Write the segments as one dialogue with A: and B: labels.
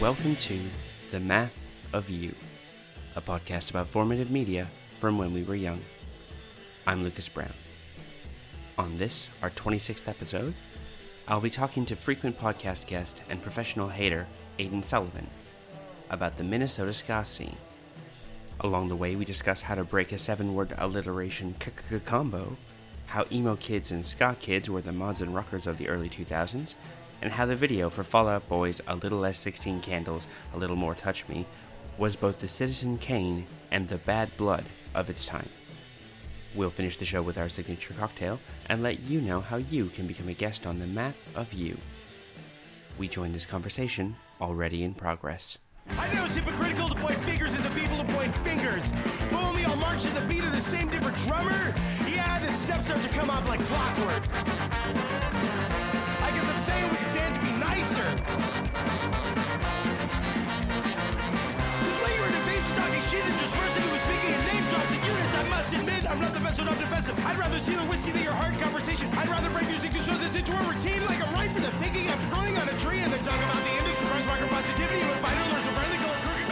A: Welcome to The Math of You, a podcast about formative media from when we were young. I'm Lucas Brown. On this, our 26th episode, I'll be talking to frequent podcast guest and professional hater Aidan Sullivan about the Minnesota ska scene. Along the way, we discuss how to break a seven word alliteration combo, how emo kids and ska kids were the mods and rockers of the early 2000s, and how the video for Fall Out Boy's A Little Less 16 Candles, A Little More Touch Me was both the Citizen Kane and the bad blood of its time. We'll finish the show with our signature cocktail and let you know how you can become a guest on the Math of You. We join this conversation already in progress.
B: I know it's hypocritical to point fingers at the people who point fingers, but when we all march to the beat of the same different drummer, yeah, the steps start to come off like clockwork.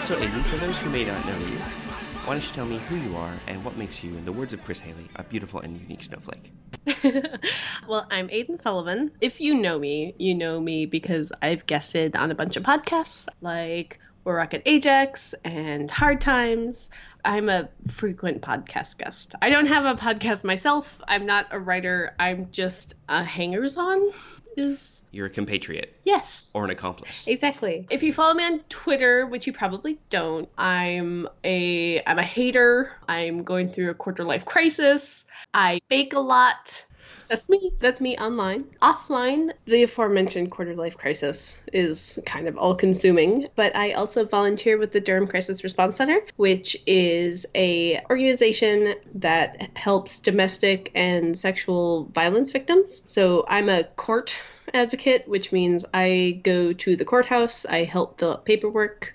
A: So, Aidan, for those who may not know you, why don't you tell me who you are and what makes you, in the words of Chris Haley, a beautiful and unique snowflake?
C: well, I'm Aidan Sullivan. If you know me, you know me because I've guested on a bunch of podcasts like We're Rocket Ajax and Hard Times. I'm a frequent podcast guest. I don't have a podcast myself. I'm not a writer. I'm just a hangers on. Is
A: You're a compatriot
C: yes.
A: or an accomplice.
C: Exactly. If you follow me on Twitter, which you probably don't, I'm a I'm a hater. I'm going through a quarter life crisis. I bake a lot. That's me. That's me online. Offline, the aforementioned quarter life crisis is kind of all consuming, but I also volunteer with the Durham Crisis Response Center, which is a organization that helps domestic and sexual violence victims. So I'm a court advocate, which means I go to the courthouse, I help fill paperwork,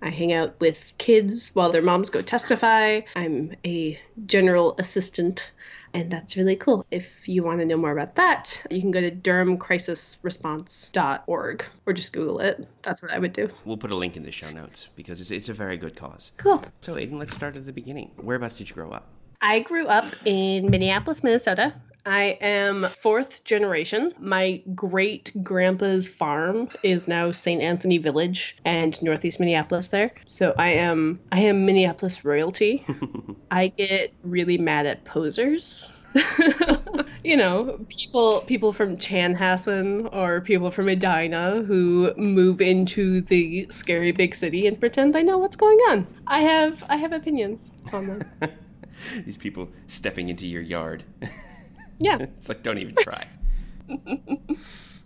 C: I hang out with kids while their moms go testify. I'm a general assistant, and that's really cool. If you want to know more about that, you can go to durhamcrisisresponse.org or just Google it. That's what I would do.
A: We'll put a link in the show notes because it's, it's a very good cause.
C: Cool.
A: So, Aidan, let's start at the beginning. Whereabouts did you grow up?
C: I grew up in Minneapolis, Minnesota. I am fourth generation. My great grandpa's farm is now St. Anthony Village and Northeast Minneapolis there. So I am I am Minneapolis royalty. I get really mad at posers. you know, people people from Chanhassen or people from Edina who move into the scary big city and pretend they know what's going on. I have I have opinions on that.
A: These people stepping into your yard.
C: Yeah.
A: it's like, don't even try.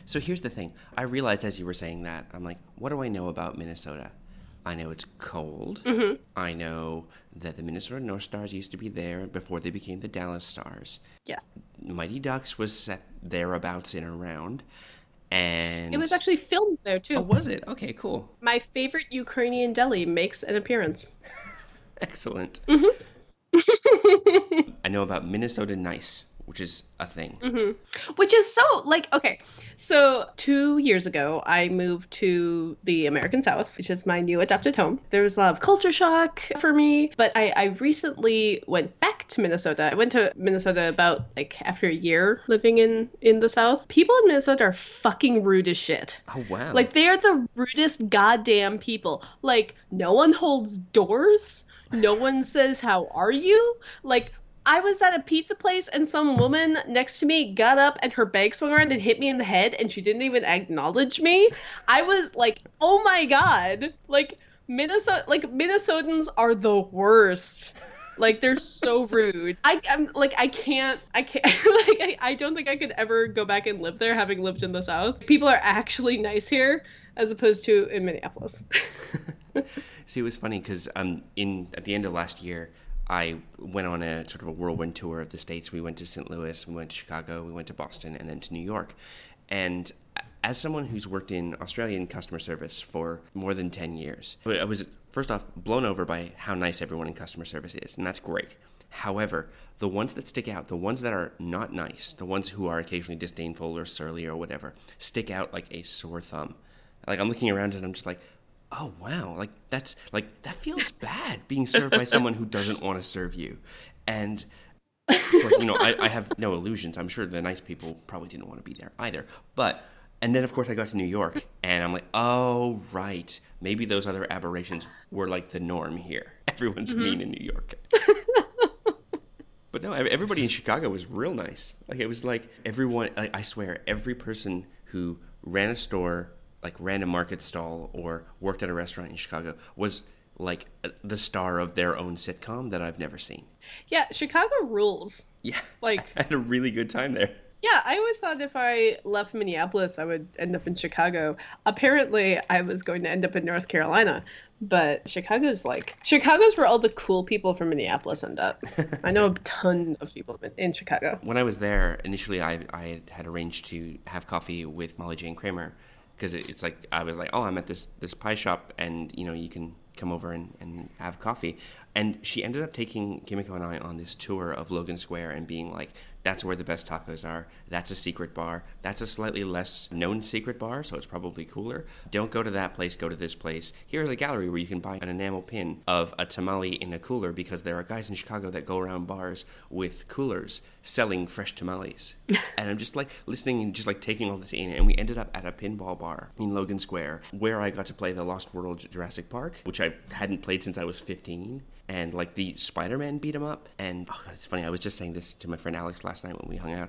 A: so here's the thing. I realized as you were saying that, I'm like, what do I know about Minnesota? I know it's cold. Mm-hmm. I know that the Minnesota North Stars used to be there before they became the Dallas Stars.
C: Yes.
A: Mighty Ducks was set thereabouts in around. And
C: It was actually filmed there too.
A: Oh, was it? Okay, cool.
C: My favorite Ukrainian deli makes an appearance.
A: Excellent. Mm-hmm. I know about Minnesota Nice, which is a thing. Mm-hmm.
C: Which is so like okay. So 2 years ago I moved to the American South, which is my new adopted home. There was a lot of culture shock for me, but I I recently went back to Minnesota. I went to Minnesota about like after a year living in in the South. People in Minnesota are fucking rude as shit.
A: Oh, wow.
C: Like they are the rudest goddamn people. Like no one holds doors. No one says how are you? Like I was at a pizza place and some woman next to me got up and her bag swung around and hit me in the head and she didn't even acknowledge me. I was like, "Oh my god." Like Minnesota like Minnesotans are the worst. Like they're so rude. I, I'm like I can't I can't like I, I don't think I could ever go back and live there having lived in the South. People are actually nice here as opposed to in Minneapolis.
A: See, it was funny because um, in at the end of last year, I went on a sort of a whirlwind tour of the states. We went to St. Louis, we went to Chicago, we went to Boston, and then to New York. And as someone who's worked in Australian customer service for more than ten years, I was first off blown over by how nice everyone in customer service is, and that's great. However, the ones that stick out, the ones that are not nice, the ones who are occasionally disdainful or surly or whatever, stick out like a sore thumb. Like I'm looking around and I'm just like, oh wow, like that's like that feels bad being served by someone who doesn't want to serve you, and. Of course, you know, I, I have no illusions. I'm sure the nice people probably didn't want to be there either. But and then, of course, I got to New York, and I'm like, oh, right. Maybe those other aberrations were like the norm here. Everyone's mean mm-hmm. in New York. but no, everybody in Chicago was real nice. Like, it was like everyone, I, I swear, every person who ran a store, like random market stall, or worked at a restaurant in Chicago was like the star of their own sitcom that I've never seen.
C: Yeah, Chicago rules.
A: Yeah.
C: Like-
A: I had a really good time there.
C: Yeah, I always thought if I left Minneapolis, I would end up in Chicago. Apparently, I was going to end up in North Carolina, but Chicago's like Chicago's where all the cool people from Minneapolis end up. I know a ton of people in- in Chicago.
A: when I was there initially, I I had arranged to have coffee with Molly Jane Kramer because it, it's like I was like, oh, I'm at this this pie shop, and you know you can come over and, and have coffee. And she ended up taking Kimiko and I on this tour of Logan Square and being like, that's where the best tacos are. That's a secret bar. That's a slightly less known secret bar, so it's probably cooler. Don't go to that place, go to this place. Here's a gallery where you can buy an enamel pin of a tamale in a cooler because there are guys in Chicago that go around bars with coolers selling fresh tamales. and I'm just like listening and just like taking all this in. And we ended up at a pinball bar in Logan Square where I got to play the Lost World Jurassic Park, which I hadn't played since I was 15 and like the Spider-Man beat him up. And oh God, it's funny. I was just saying this to my friend Alex last night when we hung out.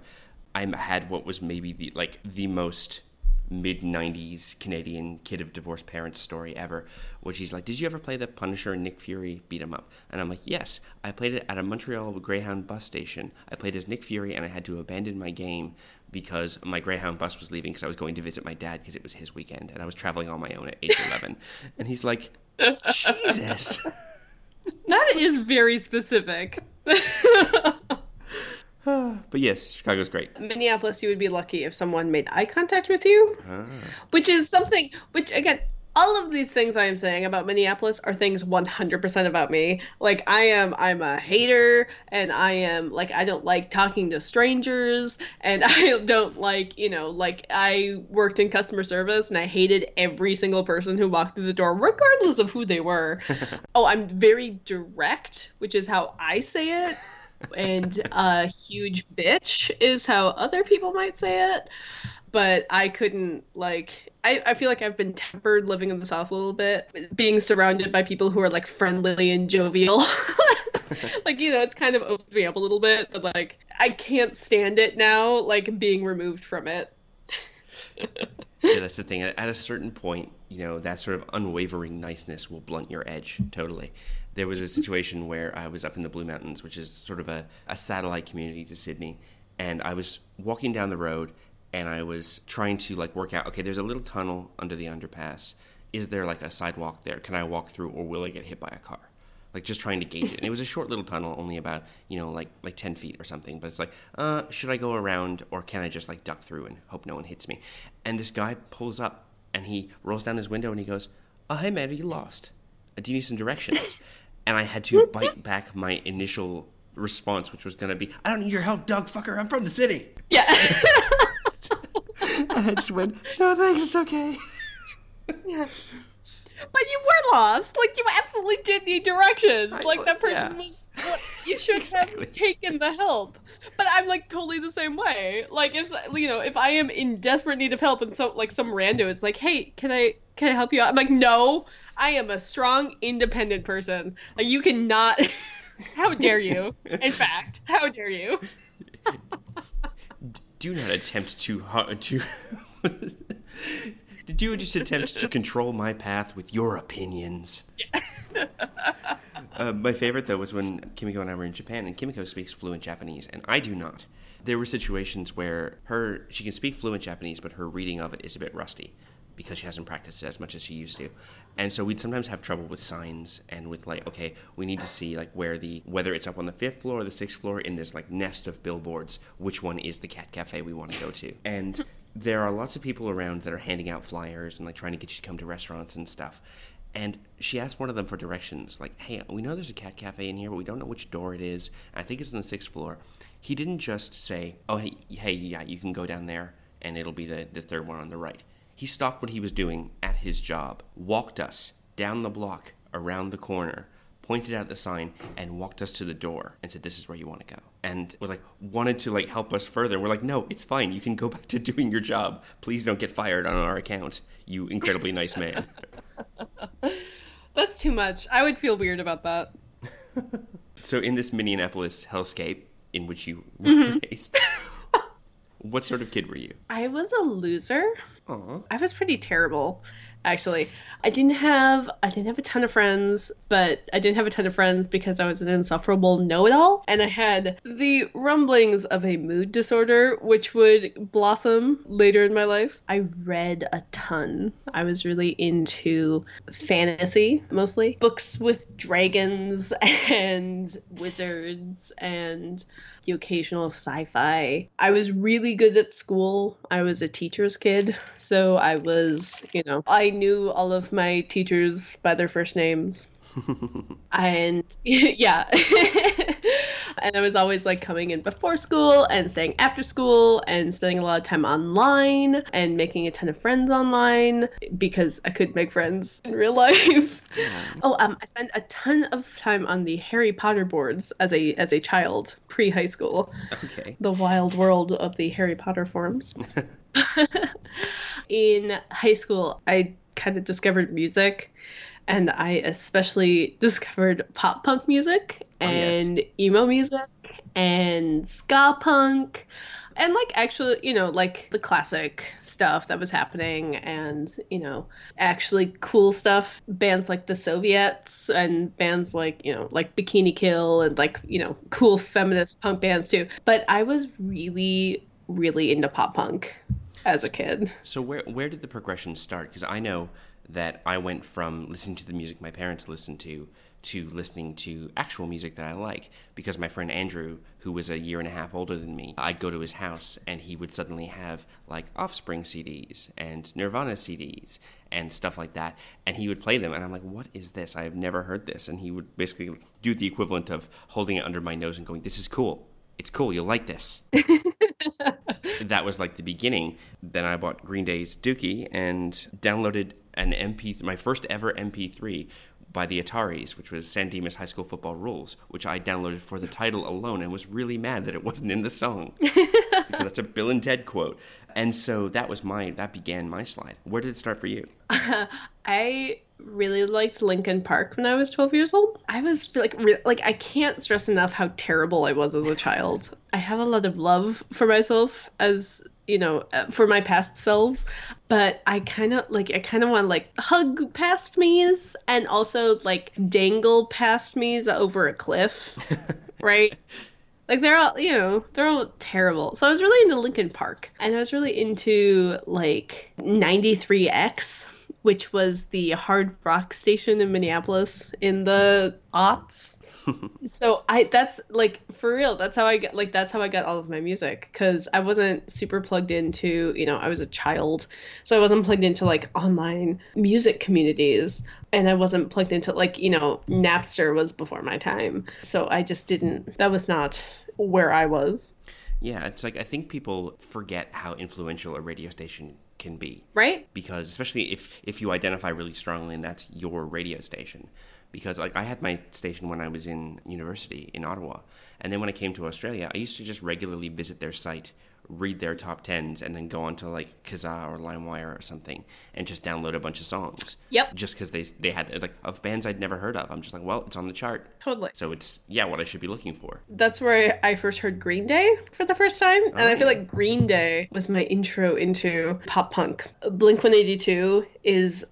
A: I had what was maybe the like the most mid '90s Canadian kid of divorced parents story ever, which he's like, "Did you ever play the Punisher and Nick Fury beat him up?" And I'm like, "Yes, I played it at a Montreal Greyhound bus station. I played as Nick Fury, and I had to abandon my game." Because my Greyhound bus was leaving, because I was going to visit my dad because it was his weekend, and I was traveling on my own at age 11. and he's like, Jesus.
C: That is very specific.
A: But yes, Chicago's great.
C: Minneapolis, you would be lucky if someone made eye contact with you,
A: Ah.
C: which is something. Which again, all of these things I am saying about Minneapolis are things 100% about me. Like I am, I'm a hater, and I am like I don't like talking to strangers, and I don't like you know like I worked in customer service, and I hated every single person who walked through the door, regardless of who they were. oh, I'm very direct, which is how I say it. and a huge bitch is how other people might say it but i couldn't like I, I feel like i've been tempered living in the south a little bit being surrounded by people who are like friendly and jovial like you know it's kind of opened me up a little bit but like i can't stand it now like being removed from it
A: yeah, that's the thing. At a certain point, you know, that sort of unwavering niceness will blunt your edge totally. There was a situation where I was up in the Blue Mountains, which is sort of a, a satellite community to Sydney, and I was walking down the road and I was trying to like work out, okay, there's a little tunnel under the underpass. Is there like a sidewalk there? Can I walk through or will I get hit by a car? like just trying to gauge it. And it was a short little tunnel, only about you know like like ten feet or something. But it's like, uh, should I go around or can I just like duck through and hope no one hits me? And this guy pulls up and he rolls down his window and he goes, "Oh hey man, are you lost? Do you need some directions?" and I had to bite back my initial response, which was gonna be, "I don't need your help, dog fucker. I'm from the city."
C: yeah
A: And I just went, "No thanks, it's okay."
C: but you were lost. Like you absolutely did need directions.
A: I
C: like that person
A: yeah.
C: was what you should
A: Exactly.
C: have taken the help. But i'm like totally the same way. Like if you know if i am in desperate need of help and so like some rando is like hey can i can i help you out? I'm like no i am a strong independent person. Like you cannot how dare you? In fact how dare you
A: do not attempt to to did you just attempt to control my path with your opinions? Uh, my favorite though was when kimiko and i were in japan and kimiko speaks fluent japanese and i do not. There were situations where her she can speak fluent japanese but her reading of it is a bit rusty because she hasn't practiced it as much as she used to. And so we'd sometimes have trouble with signs and with like okay we need to see like where the whether it's up on the fifth floor or the sixth floor in this like nest of billboards which one is the cat cafe we want to go to. And there are lots of people around that are handing out flyers and like trying to get you to come to restaurants and stuff. And she asked one of them for directions like hey we know there's a cat cafe in here but we don't know which door it is. I think it's on the sixth floor. He didn't just say oh hey hey yeah you can go down there and it'll be the, the third one on the right he stopped what he was doing at his job, walked us down the block, around the corner, pointed out the sign, and walked us to the door and said, "This is where you want to go." And was like wanted to like help us further. We're like, "No, it's fine. You can go back to doing your job. Please don't get fired on our account, you incredibly nice man."
C: That's too much. I would feel weird about that.
A: so in this Minneapolis hellscape in which you mm-hmm. were raised, what sort of kid were you?
C: I was a loser.
A: Aw.
C: I was pretty terrible, actually. I didn't have I didn't have a ton of friends, but I didn't have a ton of friends because I was an insufferable know-it-all, and I had the rumblings of a mood disorder, which would blossom later in my life. I read a ton. I was really into fantasy, mostly books with dragons and wizards and the occasional sci-fi. I was really good at school. I was a teacher's kid, so I was, you know, I knew all of my teachers by their first names. and yeah. and I was always like coming in before school and staying after school and spending a lot of time online and making a ton of friends online because I could make friends in real life. oh, um, I spent a ton of time on the Harry Potter boards as a as a child, pre high school.
A: Okay.
C: The wild world of the Harry Potter forums. in high school, I kind of discovered music and I especially discovered pop punk music
A: Oh, yes.
C: and emo music and ska punk and like actually you know like the classic stuff that was happening and you know actually cool stuff bands like the Soviettes and bands like you know like bikini kill and like you know cool feminist punk bands too but i was really really into pop punk as a kid
A: So where where did the progression start? Because I know that I went from listening to the music my parents listened to to listening to actual music that I like. Because my friend Andrew, who was a year and a half older than me, I'd go to his house and he would suddenly have like Offspring CDs and Nirvana CDs and stuff like that, and he would play them, and I'm like, "What is this? I have never heard this." And he would basically do the equivalent of holding it under my nose and going, "This is cool. It's cool. You'll like this." that was like the beginning. Then I bought Green Day's Dookie and downloaded an MP, my first ever MP3 by the Ataris, which was San Dimas High School Football Rules, which I downloaded for the title alone and was really mad that it wasn't in the song because that's a Bill and Ted quote. And so that was my that began my slide. Where did it start for you?
C: I really liked Linkin Park when I was 12 years old. I was like re- like I can't stress enough how terrible I was as a child. I have a lot of love for myself as you know uh, for my past selves but i kind of like i kind of want to like hug past me's and also like dangle past me's over a cliff right? Like they're all you know they're all terrible. So i was really into Linkin Park and i was really into like 93x which was the hard rock station in minneapolis in the aughts so i that's like for real that's how i get like that's how i got all of my music because i wasn't super plugged into you know i was a child. So i wasn't plugged into like online music communities and i wasn't plugged into like you know napster was before my time. So i just didn't that was not where i was.
A: Yeah, it's like I think people forget how influential a radio station can be.
C: right?
A: Because especially if if you identify really strongly and that's your radio station because like I had my station when I was in university in Ottawa. And then when I came to Australia I used to just regularly visit their site read their top 10s and then go onto like Kazaa or LimeWire or something and just download a bunch of songs.
C: Yep.
A: just because they they had like of bands I'd never heard of. I'm just like well it's on the chart.
C: Totally.
A: So it's yeah what I should be looking for.
C: That's where I first heard Green Day for the first time. And I feel
A: oh.
C: like Green Day was my intro into pop punk. Blink 182 is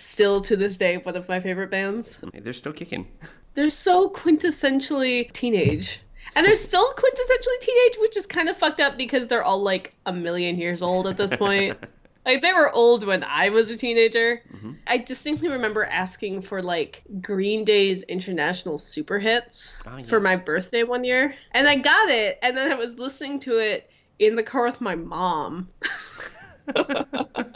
C: still to this day one of my favorite bands.
A: they're still kicking
C: They're so quintessentially teenage. And they're still quintessentially teenage, which is kind of fucked up because they're all like a million years old at this point. like they were old when I was a teenager. I distinctly remember asking for like Green Day's international super hits
A: Ah,
C: for my birthday one year. And I got it, and then I was listening to it in the car with my mom.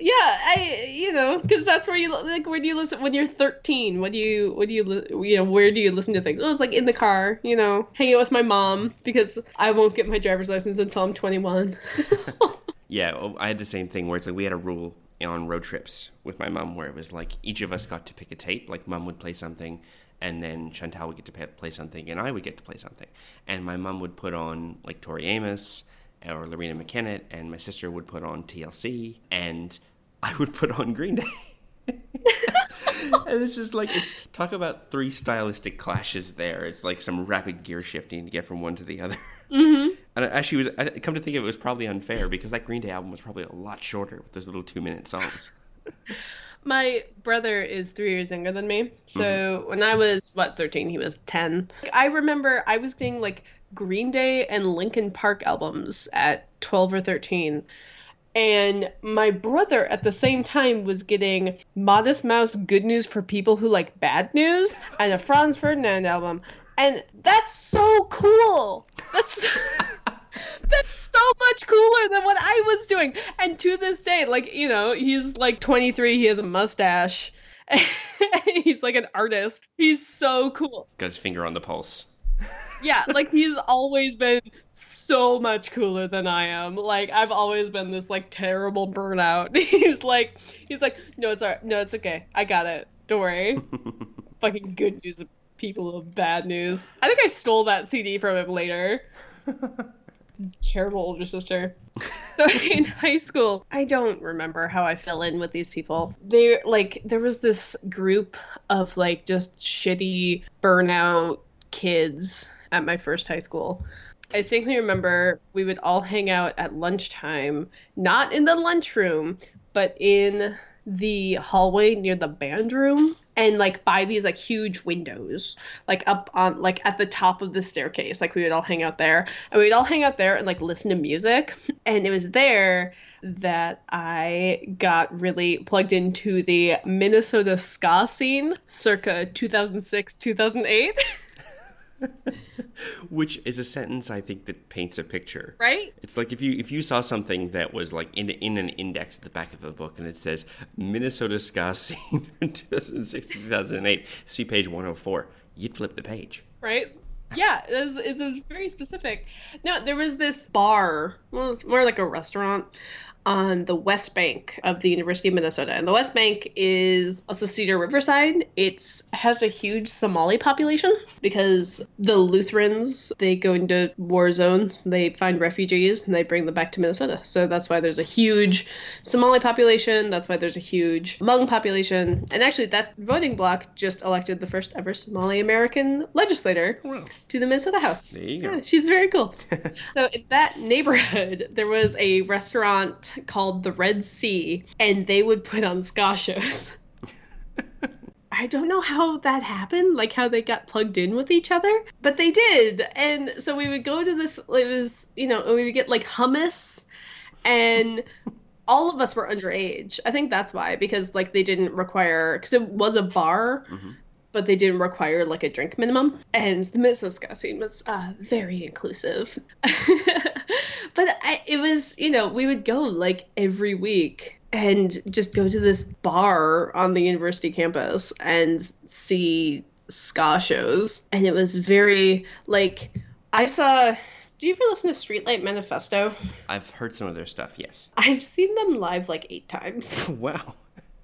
C: yeah, I you know because that's where you like where do you listen when you're 13? What do you what do you you know where do you listen to things? Oh, it's like in the car, you know, hanging out with my mom because I won't get my driver's license until I'm 21.
A: Yeah, I had the same thing where it's like we had a rule on road trips with my mom where it was like each of us got to pick a tape. Like mom would play something, and then Chantal would get to play something, and I would get to play something. And my mom would put on like Tori Amos or Loreena McKennitt, and my sister would put on TLC, and I would put on Green Day. and it's just like it's talk about three stylistic clashes there. It's like some rapid gear shifting to get from one to the other. Mm-hmm. And actually, was I come to think of it, it was probably unfair because that Green Day album was probably a lot shorter with those little two minute songs.
C: My brother is three years younger than me. So mm-hmm. when I was, what, 13, he was 10. I remember I was getting like Green Day and Linkin Park albums at 12 or 13. And my brother at the same time was getting Modest Mouse Good News for People Who Like Bad News and a Franz Ferdinand album. And that's so cool. That's that's so much cooler than what I was doing. And to this day, like, you know, he's like 23, he has a mustache. he's like an artist. He's so cool.
A: Got his finger on the pulse.
C: Yeah, like he's always been so much cooler than I am. Like I've always been this like terrible burnout. he's like he's like, no, it's alright. No, it's okay. I got it. Don't worry. Fucking good news people of bad news. I think I stole that CD from him later. Terrible older sister. So in high school, I don't remember how I fell in with these people. They like there was this group of like just shitty burnout kids at my first high school. I distinctly remember we would all hang out at lunchtime, not in the lunchroom, but in the hallway near the band room and like by these like huge windows like up on like at the top of the staircase. Like we would all hang out there and we'd all hang out there and like listen to music. And it was there that i got really plugged into the minnesota ska scene circa 2006 2008
A: which is a sentence I think that paints a picture.
C: Right?
A: It's like if you if you saw something that was like in in an index at the back of a book and it says Minnesota ska scene 2006 2008, see page 104, you'd flip the page.
C: Right? Yeah, it's, it's very specific. No, there was this bar. Well, it was more like a restaurant on the west bank of the University of Minnesota. And the west bank is also Cedar Riverside. It has a huge Somali population because the Lutherans, they go into war zones, they find refugees, and they bring them back to Minnesota. So that's why there's a huge Somali population. That's why there's a huge Hmong population. And actually, that voting bloc just elected the first ever Somali American legislator oh, wow. to the Minnesota House.
A: There you go. Yeah,
C: she's very cool. so in that neighborhood, there was a restaurant called the Red Sea, and they would put on ska shows. I don't know how that happened, like how they got plugged in with each other, but they did. And so we would go to this, it was, you know, we would get like hummus, and all of us were underage. I think that's why, because like they didn't require, because it was a bar. Mm-hmm but they didn't require like a drink minimum. And the ska scene was uh, very inclusive. but I, it was, you know, we would go like every week and just go to this bar on the university campus and see ska shows. And it was very like I saw do you ever listen to Streetlight Manifesto?
A: I've heard some of their stuff, yes.
C: I've seen them live like eight times.
A: wow.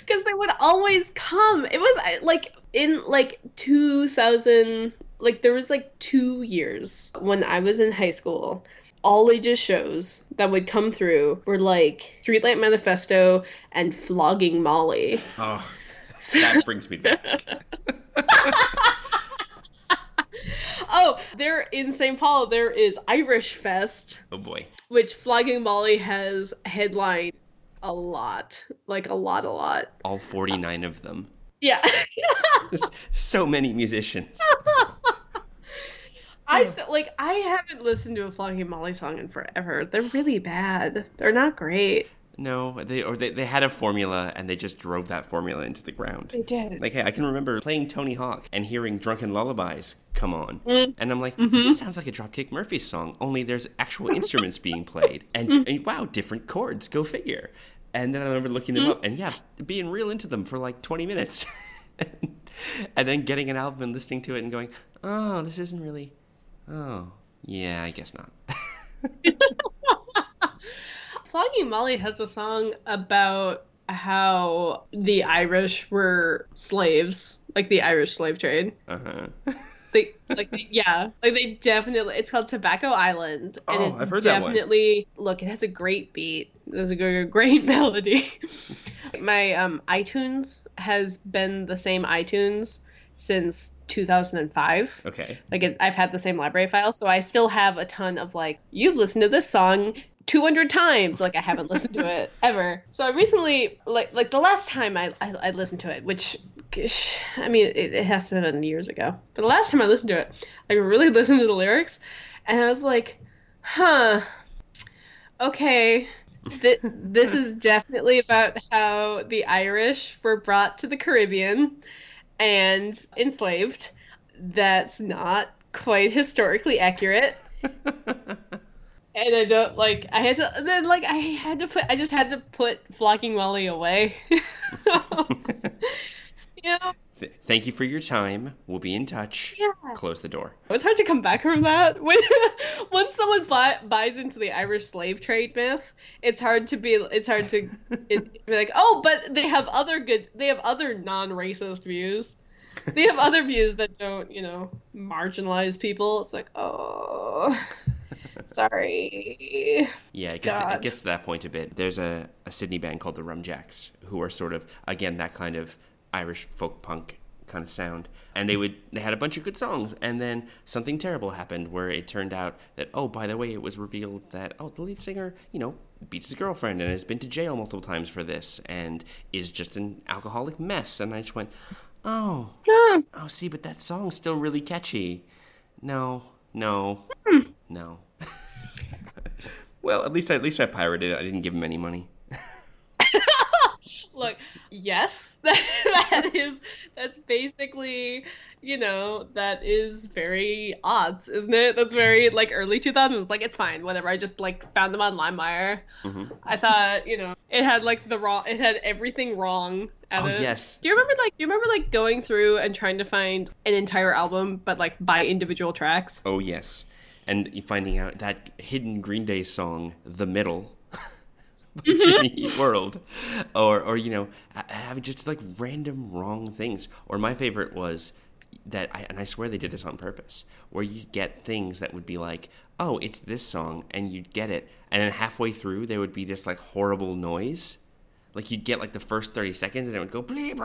C: because they would always come. It was like in like 2000, like there was like two years when I was in high school. All ages shows that would come through were like Streetlight Manifesto and Flogging Molly.
A: Oh, that brings me back.
C: oh, there in St. Paul there is Irish Fest.
A: Oh boy.
C: Which Flogging Molly has headlines a lot. Like a lot, a lot.
A: All 49 of them.
C: Yeah.
A: so many musicians.
C: I like I haven't listened to a Flogging Molly song in forever. They're really bad. They're not great.
A: No, they or they, they had a formula and they just drove that formula into the ground.
C: They did.
A: Like hey, I can remember playing Tony Hawk and hearing Drunken Lullabies come on, mm. and I'm like, mm-hmm. this sounds like a Dropkick Murphys song. Only there's actual instruments being played, and, mm. and, wow, different chords. Go figure. And then I remember looking them mm. up, and yeah, being real into them for like 20 minutes, and then getting an album and listening to it and going, oh, this isn't really. Oh, yeah, I guess not.
C: Flogging Molly has a song about how the Irish were slaves, like the Irish slave trade.
A: Uh huh.
C: They like they- yeah, like they definitely. It's called Tobacco Island, and
A: Oh,
C: it's
A: I've heard that one.
C: definitely look. It has a great beat. There's a great melody. My um iTunes has been the same iTunes since 2005.
A: Okay.
C: Like it, I've had the same library file, so I still have a ton of like you've listened to this song 200 times. Like I haven't listened to it ever. So I recently, like like the last time I I, I listened to it, which gosh, I mean it, it has to have been years ago. But the last time I listened to it, I really listened to the lyrics, and I was like, huh, okay. Th- this is definitely about how the Irish were brought to the Caribbean and enslaved. That's not quite historically accurate. And I don't like I had to then like I had to put I just had to put Flogging Molly away. you know,
A: Th- thank you for your time. We'll be in touch.
C: Yeah.
A: Close the door.
C: it's hard to come back from that. When once someone buy, buys into the Irish slave trade myth, it's hard to be it's hard to it, be like, "Oh, but they have other good they have other non-racist views." They have other views that don't, you know, marginalize people. It's like, "Oh, sorry."
A: Yeah, I guess to, it gets to that point a bit. There's a, a Sydney band called the Rum Jacks who are sort of again that kind of Irish folk punk kind of sound. And they would they had a bunch of good songs and then something terrible happened where it turned out that oh by the way it was revealed that oh the lead singer, you know, beats his girlfriend and has been to jail multiple times for this and is just an alcoholic mess and I just went, "Oh,
C: Ah,
A: oh see, but that song's still really catchy." No, no. No. well, at least I, at least I pirated it. I didn't give him any money.
C: Look, yes, that is that's basically, you know, that is very odds, isn't it? That's very like early 2000s. Like it's fine, whatever. I just like found them on LimeWire.
A: Mhm.
C: I thought, you know, it had like the wrong, it had everything wrong. At
A: Oh,
C: it.
A: yes.
C: Do you remember like, do you remember like going through and trying to find an entire album, but like by individual tracks?
A: Oh yes, and finding out that hidden Green Day song, "The Middle," Jimmy mm-hmm. Eat World, or or you know having just like random wrong things. Or my favorite was that, I, and I swear they did this on purpose, where you get things that would be like, oh, it's this song, and you'd get it, and then halfway through there would be this like horrible noise. Like you'd get like the first thirty seconds, and it would go bleep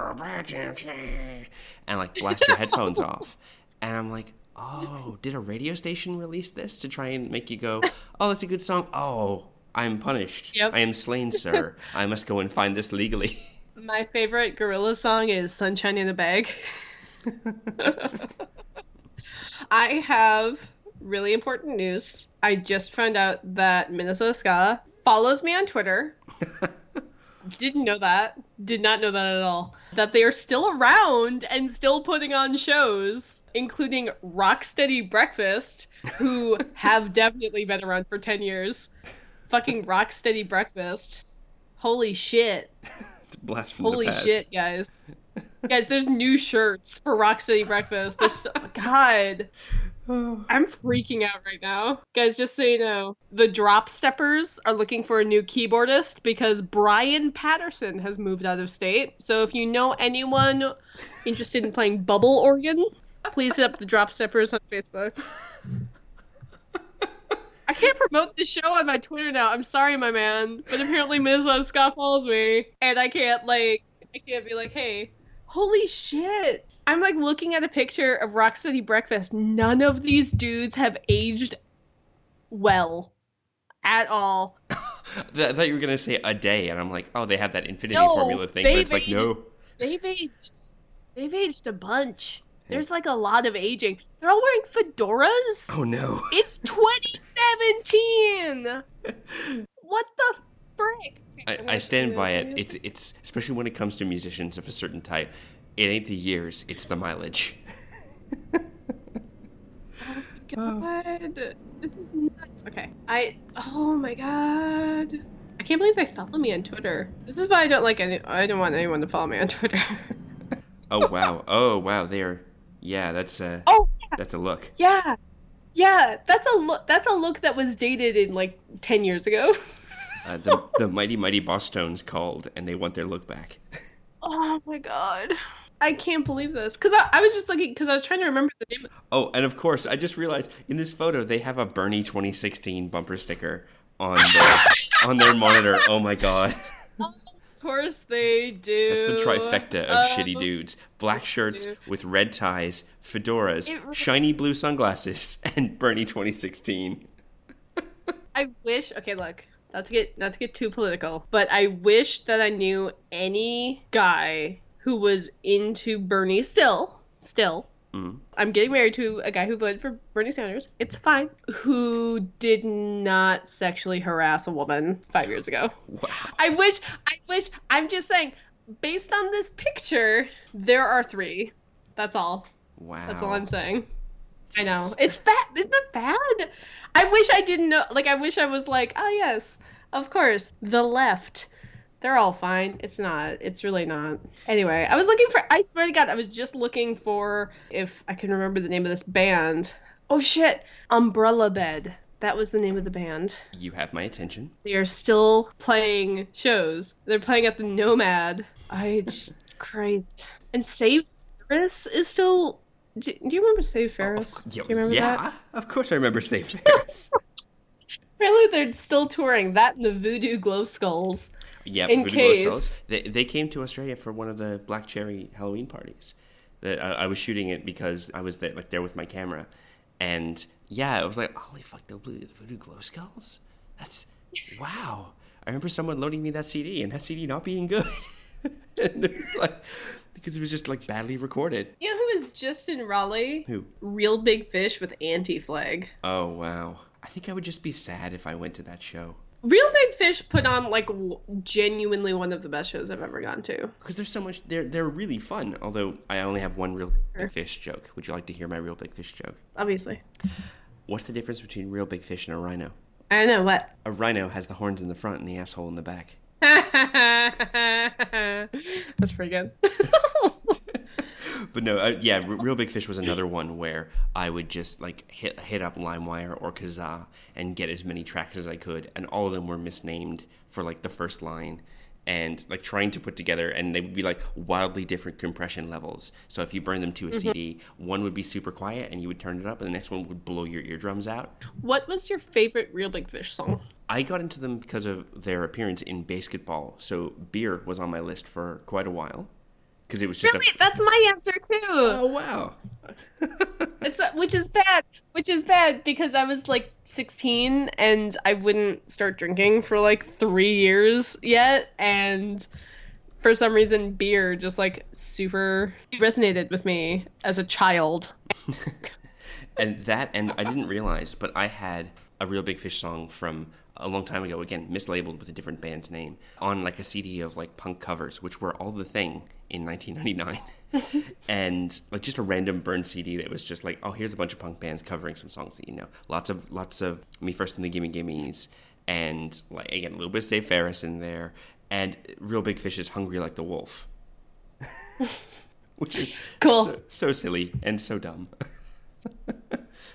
A: and like blast your headphones off. And I'm like, oh, did a radio station release this to try and make you go, oh, that's a good song. Oh, I'm punished.
C: Yep.
A: I am slain, sir. I must go and find this legally.
C: My favorite Gorillaz song is Sunshine in a Bag. I have really important news. I just found out that Minnesota Ska follows me on Twitter. Didn't know that. Did not know that at all. That they are still around and still putting on shows, including Rocksteady Breakfast, who have definitely been around for 10 years. Fucking Rocksteady Breakfast. Holy shit.
A: Blast from
C: Holy
A: the past.
C: shit, guys. guys, there's new shirts for Rocksteady Breakfast. There's so- God. I'm freaking out right now. Guys, just so you know, the Drop Steppers are looking for a new keyboardist because Brian Patterson has moved out of state. So if you know anyone interested in playing bubble organ, please hit up the Drop Steppers on Facebook. I can't promote this show on my Twitter now. I'm sorry, my man, but apparently Minnesota Ska follows me, and I can't like, I can't be like, hey, holy shit! I'm like looking at a picture of Rocksteady Breakfast. None of these dudes have aged well, at all.
A: I thought you were gonna say a day, and I'm like, oh, they have that infinity
C: No,
A: formula thing, but it's like no.
C: aged- They've aged. They've aged a bunch. There's like a lot of aging. They're all wearing fedoras.
A: Oh no.
C: It's 2017. what the frick?
A: I, I stand by it. It's it's especially when it comes to musicians of a certain type. It ain't the years; it's the mileage.
C: Oh god, this is nuts. Okay, I. Oh my god. I can't believe they follow me on Twitter. This is why I don't like any. I don't want anyone to follow me on Twitter.
A: Oh wow! Oh wow! They're yeah. That's a
C: oh
A: that's a look.
C: yeah, yeah. That's a look. That's a look that was dated in like ten years ago.
A: Uh, the, the Mighty Mighty Bosstones called, and they want their look back.
C: Oh my god. I can't believe this. Because I, I was just looking, because I was trying to remember the name.
A: Oh, and of course, I just realized in this photo they have a Bernie 2016 bumper sticker on their on their monitor. Oh my god.
C: Of course they do.
A: That's the trifecta of
C: Um,
A: shitty dudes. Black shirts with red ties, fedoras,
C: It re-
A: shiny blue sunglasses, and Bernie 2016.
C: I wish. Okay, look. Not to get not to get too political, but I wish that I knew any guy who was into Bernie still. Still.
A: Mm.
C: I'm getting married to a guy who voted for Bernie Sanders. It's fine. Who did not sexually harass a woman five years ago.
A: Wow.
C: I wish. I wish. I'm just saying. Based on this picture, there are three. That's all.
A: Wow.
C: That's all I'm saying. I know. It's bad. Isn't it bad? I wish I didn't know. Like, I wish I was like, oh, yes, of course. The left. They're all fine. It's not. It's really not. Anyway, I was looking for. I swear to God, I was just looking for if I can remember the name of this band. Oh, shit. Umbrella Bed. That was the name of the band.
A: You have my attention.
C: They are still playing shows. They're playing at the Nomad. I just Christ. And Save Ferris is still. Do, do you remember Save oh, Ferris?
A: Yeah,
C: do you remember
A: yeah,
C: that?
A: of course I remember Save Ferris.
C: Apparently, they're still touring that and the Voodoo Glow Skulls.
A: Yeah,
C: In
A: Voodoo Glow
C: case.
A: Skulls. They, they came to Australia for one of the Black Cherry Halloween parties. That I, I was shooting it because I was there, like there with my camera, and yeah, I was like, holy fuck, the Blue- the Voodoo Glow Skulls. That's wow. I remember someone loaning me that CD and that CD not being good. and it was like because it was just like badly recorded.
C: You know who was just in Raleigh?
A: Who?
C: Real Big Fish with Anti Flag.
A: Oh wow. I think I would just be sad if I went to that show.
C: Real Big Fish put on like w- genuinely one of the best shows I've ever gone to.
A: Because there's so much, they're they're really fun. Although I only have one real big fish joke. Would you like to hear my real big fish joke?
C: Obviously.
A: What's the difference between real big fish and a rhino?
C: I don't know what.
A: A rhino has the horns in the front and the asshole in the back.
C: That's pretty good.
A: But no, uh, yeah, R- real big fish was another one where I would just like hit hit up LimeWire or Kazaa and get as many tracks as I could, and all of them were misnamed for like the first line. And like trying to put together, and they would be like wildly different compression levels. So if you burn them to a CD, one would be super quiet, and you would turn it up, and the next one would blow your eardrums out.
C: what was your favorite Real Big Fish song?
A: I got into them because of their appearance in BASEketball. So beer was on my list for quite a while because it was just
C: Really,
A: a.
C: that's my answer too.
A: Oh wow!
C: It's uh, which is bad, which is bad because I was like 16 and I wouldn't start drinking for like three years yet, and for some reason, beer just like super resonated with me as a child.
A: and that, and I didn't realize, but I had a real big fish song from a long time ago. Again, mislabeled with a different band's name on like a CD of like punk covers, which were all the thing in 1999. and like just a random burned CD that was just like, oh, here's a bunch of punk bands covering some songs that you know. Lots of lots of Me First and the Gimme Gimmes, and like again a little bit of Save Ferris in there, and Real Big Fish is Hungry Like the Wolf, which is
C: Cool.
A: so, so silly and so dumb.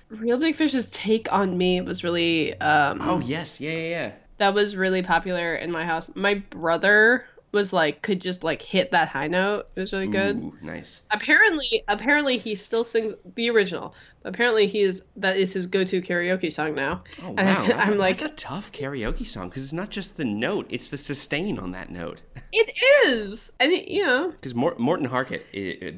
C: Real Big Fish's take on me was really um
A: Oh yes, yeah, yeah, yeah.
C: that was really popular in my house. My brother was like could just like hit that high note. It was really good.
A: Ooh, nice.
C: Apparently, apparently he still sings the original. Apparently, he is that is his go-to karaoke song now.
A: Oh wow,
C: And I-
A: that's,
C: I'm
A: a,
C: like-
A: that's a tough karaoke song because it's not just the note; it's the sustain on that note.
C: It is, and it, you know,
A: Because Mort- Morten Harket,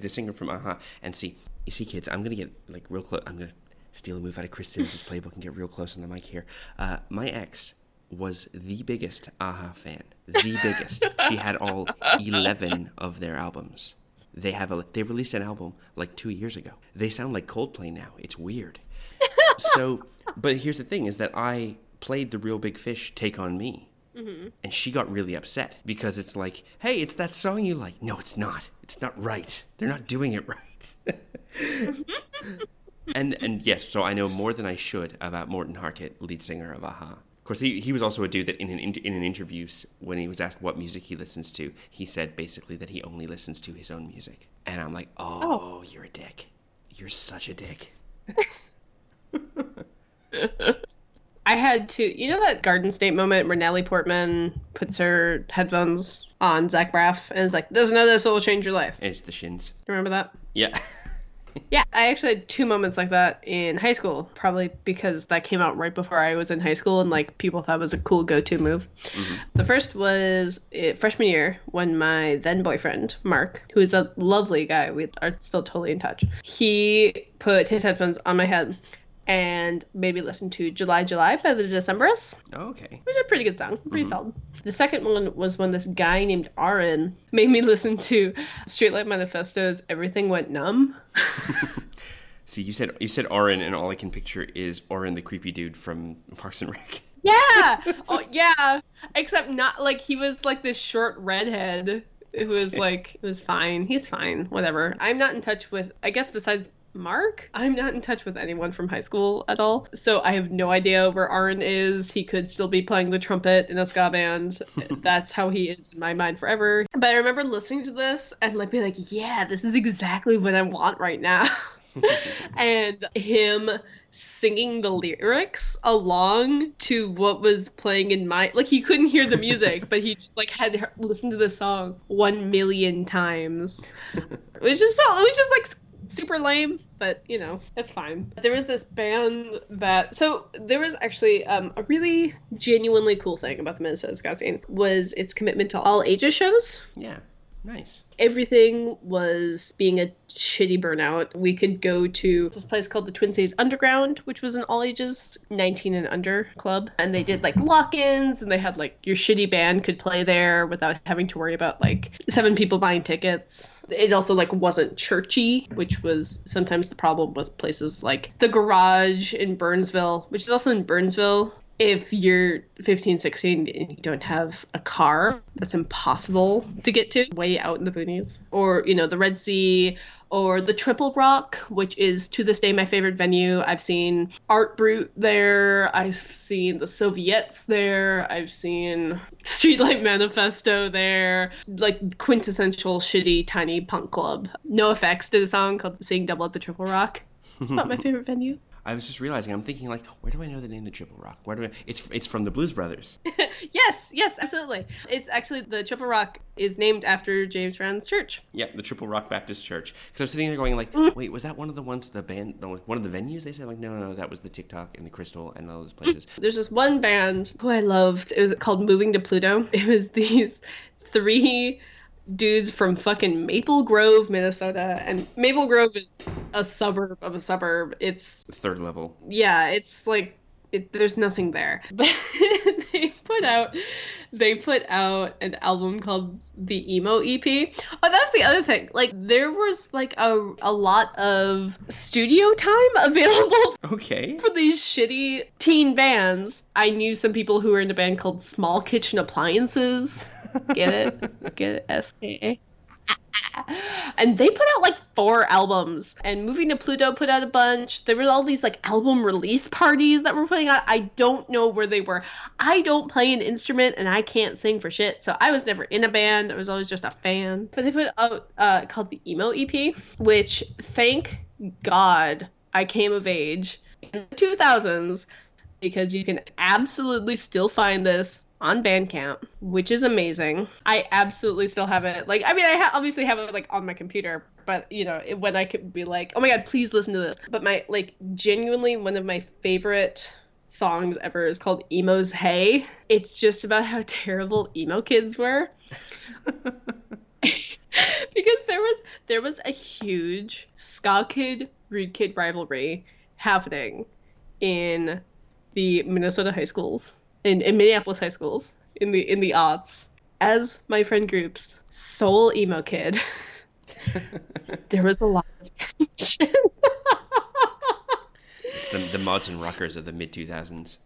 A: the singer from Aha, and see, you see, kids, I'm gonna get like real close. I'm gonna steal a move out of Chris Simmons' playbook and get real close on the mic here. Uh, my ex was the biggest Aha fan, the biggest. she had all 11 of their albums. They have a they released an album like two years ago. They sound like Coldplay now. It's weird. so, but here's the thing: is that I played the Real Big Fish "Take on Me." Mm-hmm. And she got really upset because it's like, hey, it's that song you like. No, it's not. It's not right. They're not doing it right. and and yes, so I know more than I should about Morten Harket, lead singer of Aha. Of course, he, he was also a dude that in an in, in an interview when he was asked what music he listens to, he said basically that he only listens to his own music. And I'm like, oh, oh. you're a dick. You're such a dick.
C: I had to, you know, that Garden State moment where Natalie Portman puts her headphones on Zach Braff and is like, "Doesn't know this will change your life."
A: It's the shins.
C: Remember that?
A: Yeah.
C: Yeah, I actually had two moments like that in high school, probably because that came out right before I was in high school and like people thought it was a cool go-to move. The first was uh, freshman year when my then boyfriend, Mark, who is a lovely guy, we are still totally in touch. He put his headphones on my head and maybe listen to July July by the Decemberists
A: Oh, okay.
C: which is a pretty good song, pretty mm-hmm. solid. The second one was when this guy named Aaron made me listen to Streetlight Manifesto's "Everything Went Numb."
A: See, you said you said Orin, and all I can picture is Orin, the creepy dude from Parks and Rec.
C: Yeah, oh yeah, except not like he was like this short redhead who was like it was fine. He's fine, whatever. I'm not in touch with. I guess besides. Mark? I'm not in touch with anyone from high school at all. So I have no idea where Aaron is. He could still be playing the trumpet in a ska band. That's how he is in my mind forever. But I remember listening to this and like being like, yeah, this is exactly what I want right now. and him singing the lyrics along to what was playing in my like he couldn't hear the music but he just like had listened to the song one million times it was just so it was just like super lame but you know that's fine. There was this band that so there was actually um, a really genuinely cool thing about the minnesota ska scene was its commitment to all ages shows.
A: Yeah, nice.
C: Everything was being a shitty burnout. We could go to this place called the Twin Cities Underground, which was an all ages 19 and under club. And they did like lock ins and they had like your shitty band could play there without having to worry about like seven people buying tickets. It also like wasn't churchy, which was sometimes the problem with places like the garage in Burnsville, which is also in Burnsville if you're 15 16 and you don't have a car that's impossible to get to way out in the boonies. Or you know the red sea or the triple rock which is to this day my favorite venue. I've seen Art Brut there. I've seen the Soviettes there. I've seen streetlight manifesto there. Like quintessential shitty tiny punk club. NOFX did a song called seeing double at the triple rock. It's not my favorite venue
A: I was just realizing. I'm thinking like, where do I know the name the Triple Rock? Where do I? It's it's from the Blues Brothers.
C: yes, yes, absolutely. It's actually the Triple Rock is named after James Brown's church.
A: yeah, the Triple Rock Baptist Church. Because I'm sitting there going like,
C: Mm.
A: wait, was that one of the ones the band, one of the venues? They said like, no, no, no, that was the TikTok and the Crystal and all those places.
C: There's this one band who I loved. It was called Moving to Pluto. It was these three dudes from fucking Maple Grove, Minnesota. And Maple Grove is a suburb of a suburb. It's
A: Third level.
C: yeah, it's like it, there's nothing there. But they put out they put out an album called the Emo EP. Oh, that's the other thing. Like there was like a a lot of studio time available
A: Okay.
C: for these shitty teen bands. I knew some people who were in a band called Small Kitchen Appliances. Get it? Get it? S K A. And they put out like four albums, and Moving to Pluto put out a bunch. There were all these like album release parties that were putting out. I don't know where they were. I don't play an instrument, and I can't sing for shit, so I was never in a band. I was always just a fan. But they put out uh, called the Emo EP, which thank God I came of age in the 2000s because you can absolutely still find this on Bandcamp, which is amazing. I absolutely still have it. Like, I mean, I ha- obviously have it like on my computer, but you know, it, when I could be like, oh my god, please listen to this. But my like genuinely one of my favorite songs ever is called Emo's Hey. It's just about how terrible emo kids were. because there was there was a huge ska kid rude kid rivalry happening in the Minnesota high schools in, in Minneapolis high schools in the in the aughts as my friend group's sole emo kid there was a lot of tension
A: It's the the mods and rockers of the mid 2000s.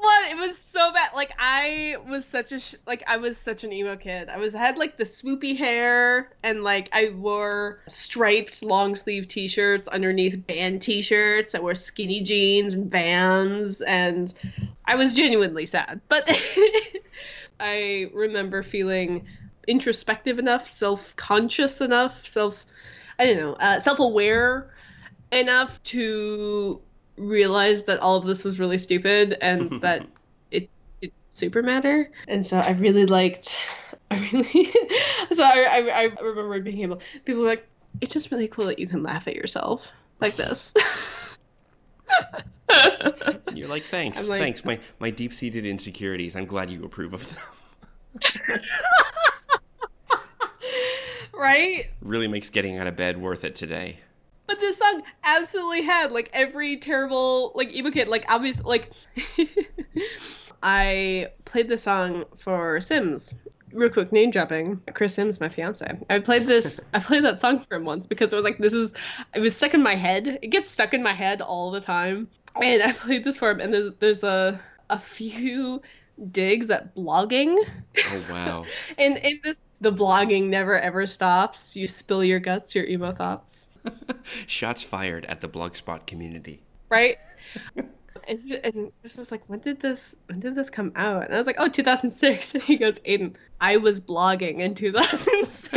C: What it was so bad. Like i was such a sh- like i was such an emo kid. I was I had like the swoopy hair and like i wore striped long sleeve t-shirts underneath band t-shirts i wore skinny jeans and bands and i was genuinely sad. But i remember feeling introspective enough self-conscious enough self i don't know uh, self-aware enough to realized that all of this was really stupid and that it didn't super matter. And so I really liked. I really. so I, I, I remember being able. People were like, it's just really cool that you can laugh at yourself like this.
A: And you're like, thanks,
C: like-
A: thanks. My my deep seated insecurities. I'm glad you approve of them.
C: right?
A: really makes getting out of bed worth it today.
C: But this song absolutely had like every terrible like emo kid like obviously like I played the song for Sims. Real quick name dropping. Chris Sims, my fiance. I played this I played that song for him once because it was like this is it was stuck in my head. It gets stuck in my head all the time. And I played this for him and there's there's a a few digs at blogging.
A: Oh wow.
C: And in this the blogging never ever stops. You spill your guts, your emo thoughts.
A: Shots fired at the Blogspot community.
C: right? and and this is like, when did this when did this come out? And I was like, oh, 2006. And he goes, Aidan, I was blogging in 2006.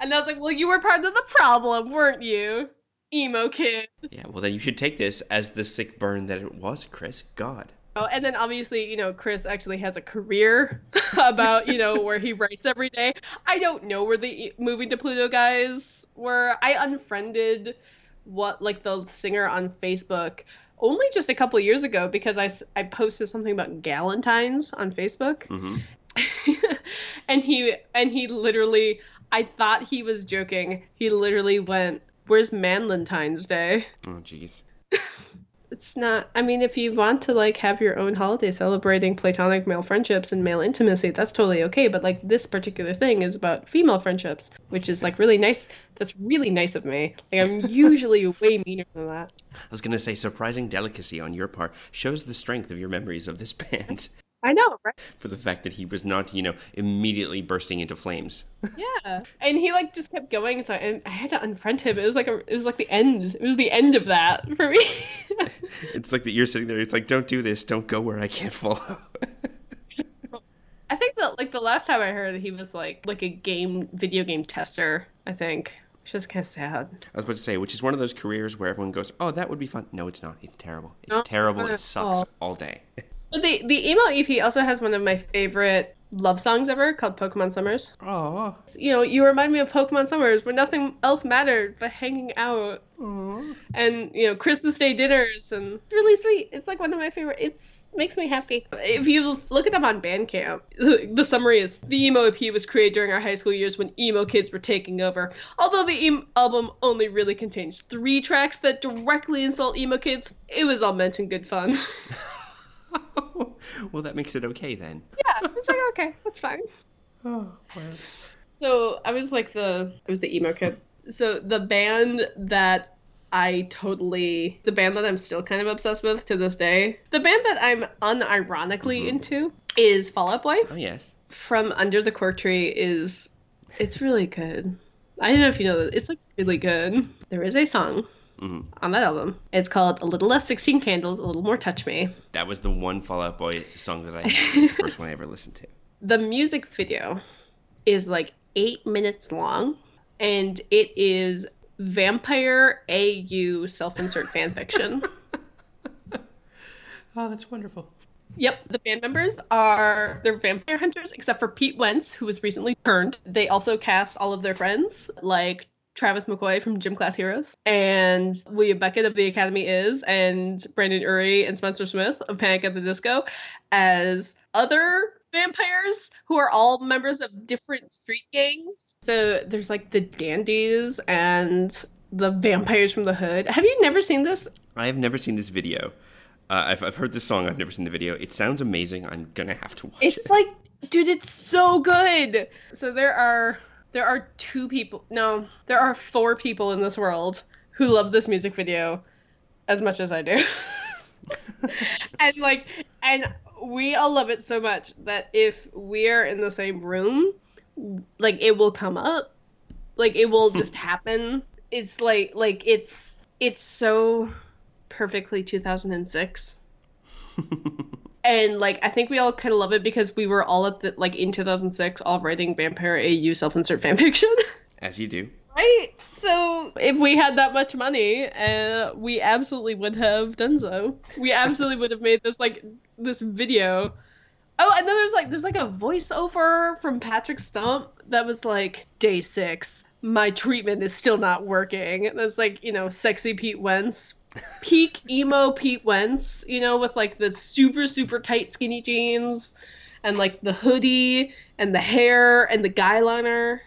C: and I was like, well, you were part of the problem, weren't you, emo kid?
A: Yeah, well then you should take this as the sick burn that it was, Chris. God.
C: Oh, and then obviously, you know, Chris actually has a career about, you know, where he writes every day. I don't know where the moving to Pluto guys were. I unfriended what like the singer on Facebook only just a couple years ago because I, I posted something about Galentine's on Facebook.
A: hmm
C: and he and he literally I thought he was joking. He literally went, "Where's Manlentine's Day?"
A: Oh jeez.
C: It's not. I mean, if you want to like have your own holiday celebrating platonic male friendships and male intimacy, that's totally okay. But like this particular thing is about female friendships, which is like really nice. That's really nice of me. Like I'm usually way meaner than that.
A: I was gonna say surprising delicacy on your part shows the strength of your memories of this band
C: I know, right?
A: for the fact that he was not, you know, immediately bursting into flames.
C: Yeah. And he like just kept going, so I, I had to unfriend him. It was like a, it was like the end. It was the end of that for me.
A: It's like that you're sitting there. It's like, don't do this. Don't go where I can't follow.
C: I think that like the last time I heard, he was like like a game video game tester. I think, which is kind of sad.
A: I was about to say, which is one of those careers where everyone goes, "Oh, that would be fun." No, it's not. It's terrible. It's
C: No,
A: terrible. It sucks
C: all.
A: all day.
C: But the the emo EP also has one of my favorite love songs ever called Pokemon Summers.
A: Oh,
C: You know, you remind me of Pokemon Summers where nothing else mattered but hanging out and you know Christmas Day dinners and it's really sweet. It's like one of my favorite. It's makes me happy. If you look at them on Bandcamp, the summary is the emo EP was created during our high school years when emo kids were taking over. Although the em- album only really contains three tracks that directly insult emo kids, it was all meant in good fun.
A: well, that makes it okay then.
C: yeah, it's like okay, that's fine.
A: Oh, wow.
C: So I was like the I was the emo kid. So the band that I totally the band that I'm still kind of obsessed with to this day. The band that I'm unironically mm-hmm. into is Fall Out Boy
A: Oh yes.
C: from Under the Cork Tree is it's really good. I don't know if you know that it's like really good. There is a song
A: Mhm.
C: on that album. It's called A Little Less Sixteen Candles, A Little More Touch Me.
A: That was the one Fall Out Boy song that I had. It was the first one I ever listened to.
C: the music video is like eight minutes long and it is vampire au self-insert fan fiction
A: Oh, that's wonderful.
C: yep the band members are they're vampire hunters except for pete wentz who was recently turned they also cast all of their friends like Travis McCoy from Gym Class Heroes, and William Beckett of The Academy Is, and Brendon Urie and Spencer Smith of Panic at the Disco as other vampires who are all members of different street gangs. So there's like the dandies and the vampires from the hood. Have you never seen this?
A: I have never seen this video. Uh, I've, I've heard this song. I've never seen the video. It sounds amazing. I'm gonna have to watch
C: It's
A: it.
C: like, dude, it's so good. So there are there are two people. No, there are four people in this world who love this music video as much as I do. and like, and we all love it so much that if we're in the same room, like it will come up. Like it will just happen. It's like like it's it's so perfectly 2006 and like I think we all kind of love it because we were all at the like in 2006 all writing Vampire AU self-insert fanfiction.
A: As you do.
C: Right? So if we had that much money, uh, we absolutely would have done so. We absolutely would have made this like this video. Oh, and then there's like there's like a voiceover from Patrick Stump that was like day six. My treatment is still not working. That's like you know, sexy Pete Wentz, peak emo Pete Wentz. You know, with like the super super tight skinny jeans, and like the hoodie and the hair and the guy liner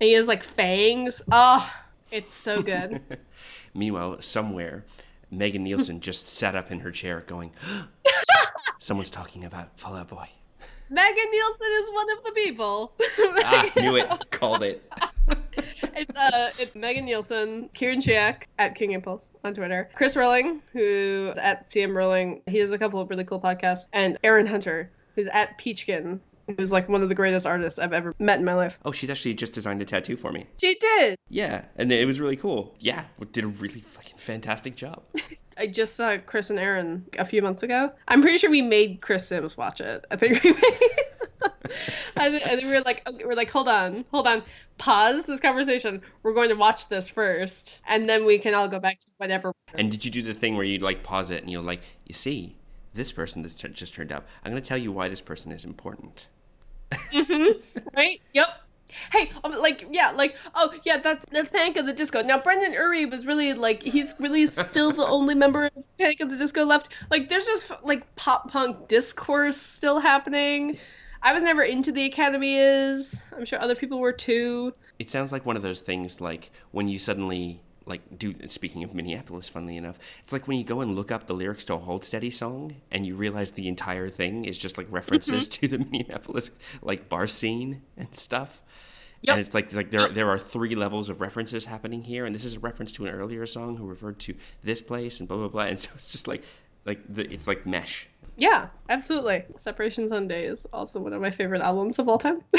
C: and he has like fangs. Oh, it's so good.
A: Meanwhile, somewhere, Megan Nielsen just sat up in her chair going, Someone's talking about Fall Out Boy.
C: Megan Nielsen is one of the people.
A: ah, knew it. Called it.
C: it's uh, it's Megan Nielsen, Kieran Chiak at King Impulse on Twitter, Chris Rolling, who's at CM Rolling. He has a couple of really cool podcasts, and Aaron Hunter, who's at Peachkin, who's like one of the greatest artists I've ever met in my life.
A: Oh, she's actually just designed a tattoo for me.
C: She did.
A: Yeah, and it was really cool. Yeah, did a really fucking fantastic job.
C: I just saw Chris and Aaron a few months ago. I'm pretty sure we made Chris Sims watch it. I think we made. and, and we were like, okay, we're like, hold on, hold on, pause this conversation. We're going to watch this first, and then we can all go back to whatever.
A: And did you do the thing where you'd like pause it and you're like, you see, this person that just turned up. I'm going to tell you why this person is important.
C: Mm-hmm. Right? Yep. Hey, um, like, yeah, like, oh, yeah, that's that's Panic of the Disco. Now, Brendon Urie was really like, he's really still the only member of Panic of the Disco left. Like, there's just like pop punk discourse still happening. I was never into the Academy is. I'm sure other people were too.
A: It sounds like one of those things like when you suddenly like do speaking of Minneapolis, funnily enough, it's like when you go and look up the lyrics to a Hold Steady song and you realize the entire thing is just like references mm-hmm. to the Minneapolis like bar scene and stuff. Yep. And it's like like there there are three levels of references happening here, and this is a reference to an earlier song who referred to this place and blah blah blah, and so it's just like like the, it's like mesh.
C: Yeah, absolutely. Separation Sunday is also one of my favorite albums of all time.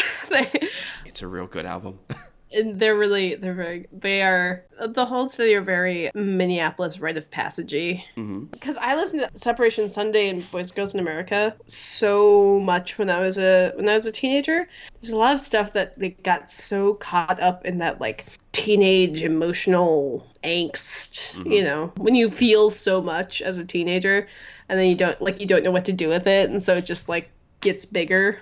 A: it's a real good album.
C: and they're really they're very they are the Hold Steady are very Minneapolis rite of passagey because mm-hmm. I listened to Separation Sunday and Boys and Girls in America so much when I was a when I was a teenager. There's a lot of stuff that they got so caught up in that like teenage emotional angst. Mm-hmm. You know, when you feel so much as a teenager and then you don't like you don't know what to do with it, and so it just like gets bigger.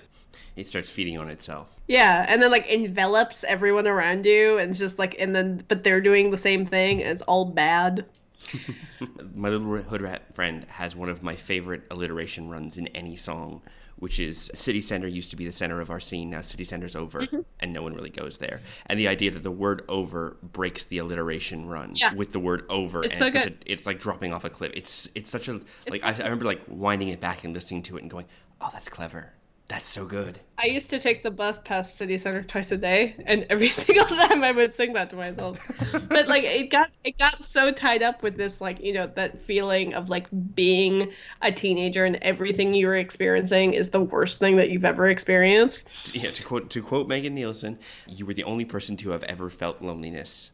A: It starts feeding on itself.
C: Yeah, and then like envelops everyone around you, and it's just like, and then but they're doing the same thing, and it's all bad.
A: my little hood rat friend has one of my favorite alliteration runs in any song, which is City Center used to be the center of our scene. Now City Center's over, mm-hmm. and no one really goes there. And the idea that the word "over" breaks the alliteration run yeah. with the word "over,"
C: it's
A: and
C: so
A: it's,
C: good.
A: A, it's like dropping off a cliff. It's it's such a like I, I remember like winding it back and listening to it and going, "Oh, that's clever." That's so good.
C: I used to take the bus past City Center twice a day, and every single time I would sing that to myself. but like it got it got so tied up with this like you know that feeling of like being a teenager and everything you were experiencing is the worst thing that you've ever experienced.
A: Yeah, to quote to quote Megan Nielsen, you were the only person to have ever felt loneliness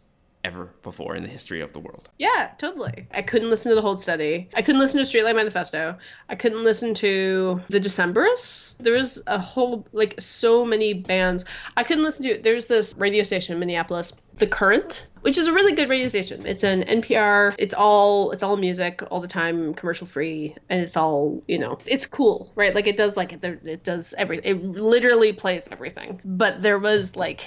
A: ever before in the history of the world.
C: Yeah, totally. I couldn't listen to the Hold Steady. I couldn't listen to Streetlight Manifesto. I couldn't listen to the Decemberists. There was a whole like so many bands. I couldn't listen to. There's this radio station in Minneapolis, The Current, which is a really good radio station. It's an NPR. It's all it's all music all the time, commercial free, and it's all you know. It's cool, right? Like it does like it, it does everything. It literally plays everything. But there was like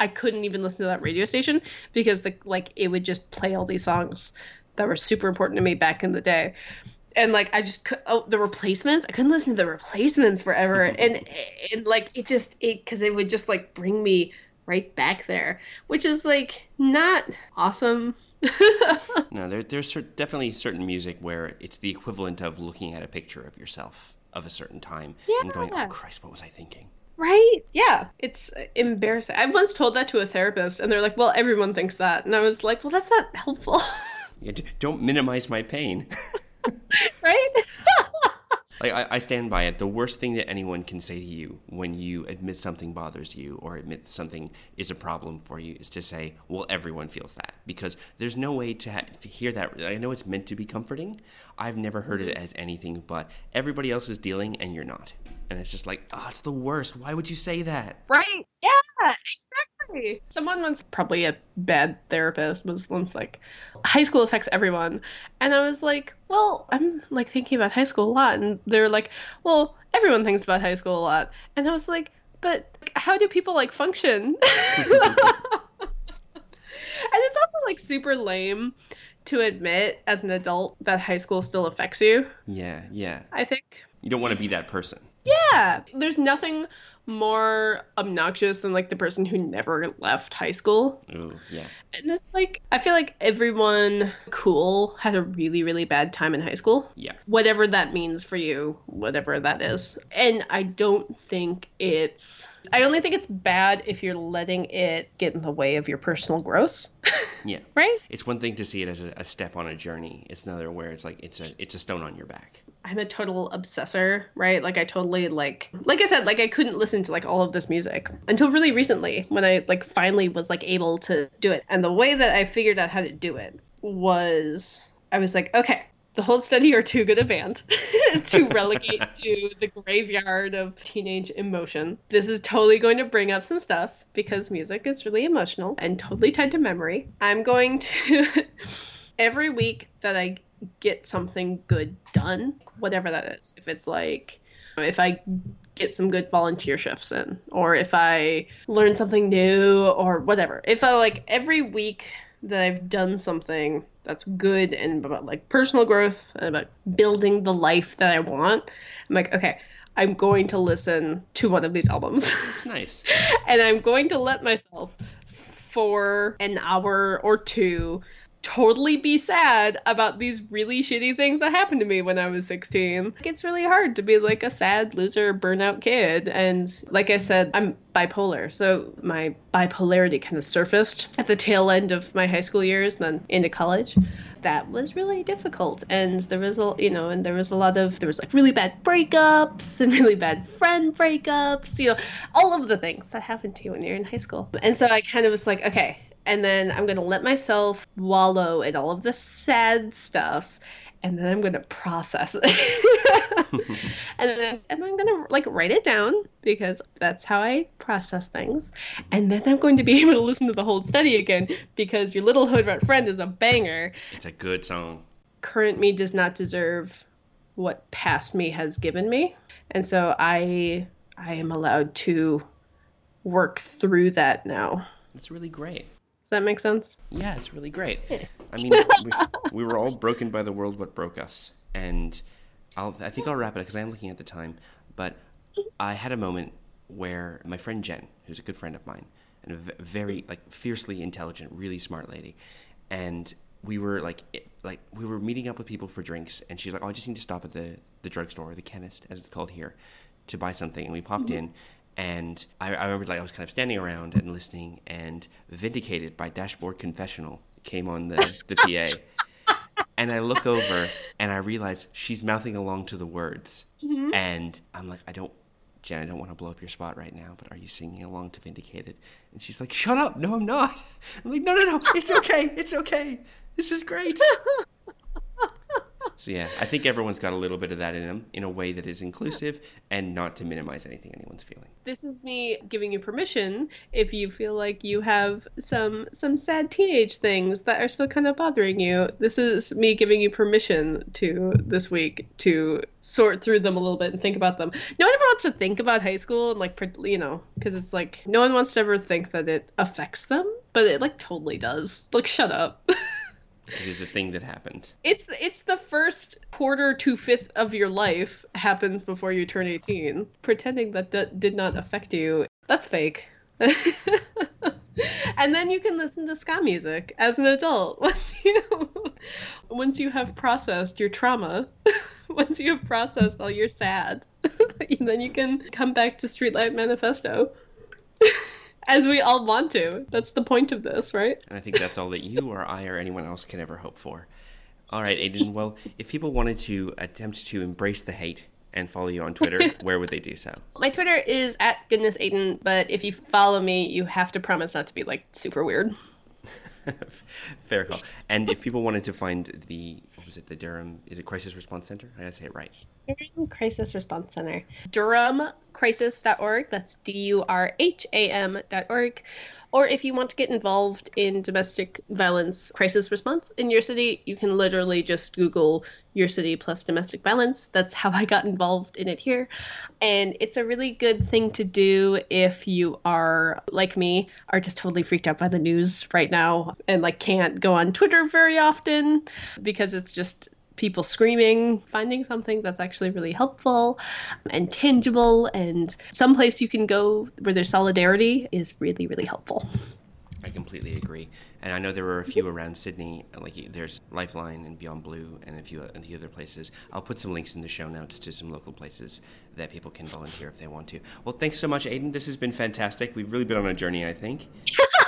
C: I couldn't even listen to that radio station because the like it would just play all these songs that were super important to me back in the day. And like I just oh the replacements I couldn't listen to the replacements forever and and like it just it because it would just like bring me right back there which is like not awesome
A: no there, there's definitely certain music where it's the equivalent of looking at a picture of yourself of a certain time
C: yeah.
A: and going oh christ what was i thinking
C: Right? Yeah. It's embarrassing. I once told that to a therapist, and they're like, well, everyone thinks that. And I was like, well, that's not helpful.
A: yeah, don't minimize my pain.
C: right?
A: like, I, I stand by it. The worst thing that anyone can say to you when you admit something bothers you or admit something is a problem for you is to say, well, everyone feels that. Because there's no way to ha- hear that. I know it's meant to be comforting. I've never heard it as anything but everybody else is dealing and you're not and it's just like, oh, it's the worst. Why would you say that?
C: Right? Yeah, exactly. Someone once, probably a bad therapist, was once like, high school affects everyone. And I was like, well, I'm like thinking about high school a lot. And they're like, well, everyone thinks about high school a lot. And I was like, but how do people like function? and it's also like super lame to admit as an adult that high school still affects you,
A: Yeah, yeah.
C: I think.
A: You don't want to be that person.
C: Yeah. There's nothing more obnoxious than like the person who never left high school.
A: Ooh, yeah.
C: And it's like I feel like everyone cool had a really really bad time in high school.
A: Yeah.
C: Whatever that means for you, whatever that is. And I don't think it's I only think it's bad if you're letting it get in the way of your personal growth.
A: Yeah.
C: right?
A: It's one thing to see it as a, a step on a journey. It's another where it's like it's a it's a stone on your back.
C: I'm a total obsessor, right? Like I totally like like I said, like I couldn't listen to like all of this music until really recently when I like finally was like able to do it. And the way that I figured out how to do it was I was like, okay, the Hold Steady are too good a band to relegate to the graveyard of teenage emotion. This is totally going to bring up some stuff because music is really emotional and totally tied to memory. I'm going to every week that I get something good done, whatever that is. If it's like if I get some good volunteer shifts in or if I learn something new or whatever. If I like every week that I've done something that's good and about like personal growth and about building the life that I want, I'm like, okay, I'm going to listen to one of these albums.
A: It's nice.
C: and I'm going to let myself for an hour or two totally be sad about these really shitty things that happened to me when I was 16. It's really hard to be like a sad loser burnout kid and like I said I'm bipolar. So my bipolarity kind of surfaced at the tail end of my high school years then into college. That was really difficult and there was a you know and there was a lot of there was like really bad breakups and really bad friend breakups, you know, all of the things that happen to you when you're in high school. And so I kind of was like, okay, and then I'm going to let myself wallow in all of the sad stuff and then I'm going to process it. and then and I'm going to like write it down because that's how I process things. And then I'm going to be able to listen to the Hold Steady again because your little hood rat friend is a banger.
A: It's a good song.
C: Current me does not deserve what past me has given me. And so I I am allowed to work through that now.
A: It's really great.
C: That make sense?
A: Yeah, it's really great. I mean, we, we were all broken by the world, what broke us, and I'll, I think I'll wrap it because I am looking at the time. But I had a moment where my friend Jen, who's a good friend of mine, and a very like fiercely intelligent, really smart lady, and we were like, it, like we were meeting up with people for drinks, and she's like, "Oh, I just need to stop at the the drugstore, the chemist, as it's called here, to buy something." And we popped mm-hmm. in, and I, I remember like I was kind of standing around and listening, and "Vindicated" by Dashboard Confessional came on the the PA. And I look over and I realize she's mouthing along to the words. Mm-hmm. And I'm like, I don't, Jen, I don't want to blow up your spot right now, but are you singing along to Vindicated? And she's like, shut up. No, I'm not. I'm like, no, no, no. It's okay. It's okay. This is great. So yeah, I think everyone's got a little bit of that in them in a way that is inclusive and not to minimize anything anyone's feeling.
C: This is me giving you permission if you feel like you have some some sad teenage things that are still kind of bothering you. This is me giving you permission to this week to sort through them a little bit and think about them. No one ever wants to think about high school and like you know because it's like no one wants to ever think that it affects them, but it like totally does. Like shut up.
A: It is a thing that happened.
C: It's it's the first quarter to fifth of your life happens before you turn 18. Pretending that that did not affect you, that's fake. and then you can listen to ska music as an adult once you once you have processed your trauma. once you have processed all your sad, then you can come back to Streetlight Manifesto. As we all want to. That's the point of this, right?
A: And I think that's all that you or I or anyone else can ever hope for. All right, Aidan. Well, if people wanted to attempt to embrace the hate and follow you on Twitter, where would they do so?
C: My Twitter is at goodness Aidan, but if you follow me, you have to promise not to be like super weird.
A: Fair call. And if people wanted to find the what was it, the Durham is it Crisis Response Center? I gotta say it right.
C: Durham Crisis Response Center. DurhamCrisis.org. That's D U R H A M.org. Or if you want to get involved in domestic violence crisis response in your city, you can literally just Google your city plus domestic violence. That's how I got involved in it here. And it's a really good thing to do if you are, like me, are just totally freaked out by the news right now and like can't go on Twitter very often because it's just people screaming, finding something that's actually really helpful and tangible and someplace you can go where there's solidarity is really, really helpful.
A: I completely agree. And I know there are a few around Sydney, like there's Lifeline and Beyond Blue and a few, uh, a few other places. I'll put some links in the show notes to some local places that people can volunteer if they want to. Well, thanks so much, Aidan. This has been fantastic. We've really been on a journey, I think.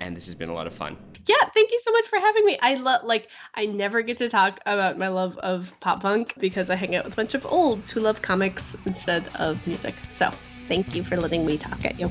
A: and this has been a lot of fun.
C: Yeah, thank you so much for having me. I love like I never get to talk about my love of pop punk because I hang out with a bunch of olds who love comics instead of music. So, thank you for letting me talk at you.